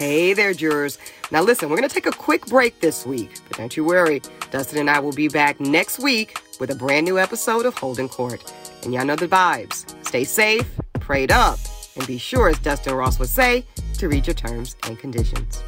Hey there, jurors. Now, listen, we're going to take a quick break this week, but don't you worry. Dustin and I will be back next week with a brand new episode of Holding Court. And y'all know the vibes. Stay safe, prayed up, and be sure, as Dustin Ross would say, to read your terms and conditions.